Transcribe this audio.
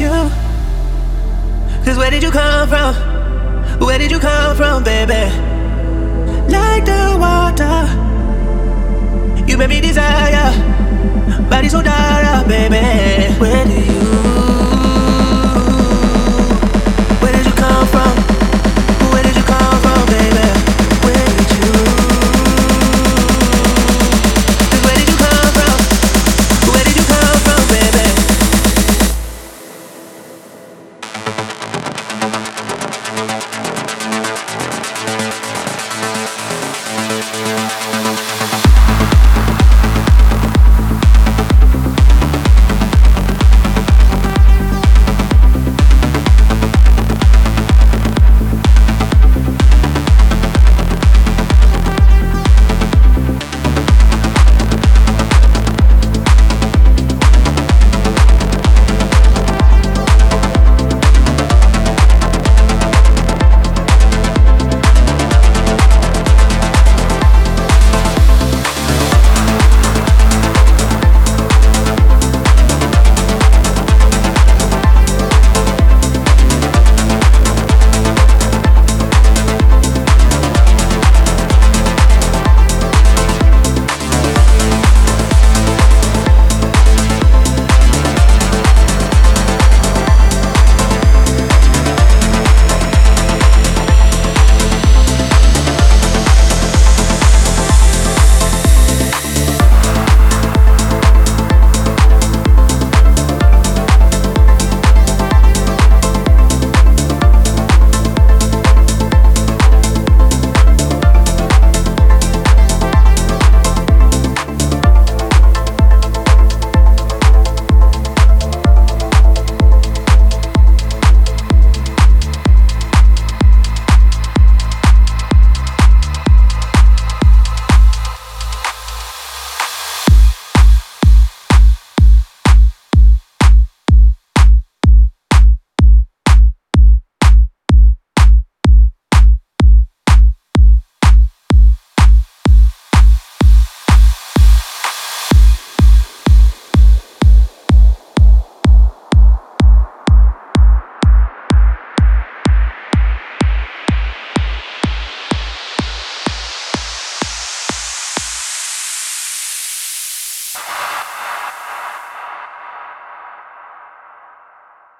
you. Cause where did you come from? Where did you come from, baby? Like the water, you made me desire. Body so dark, baby. Where do you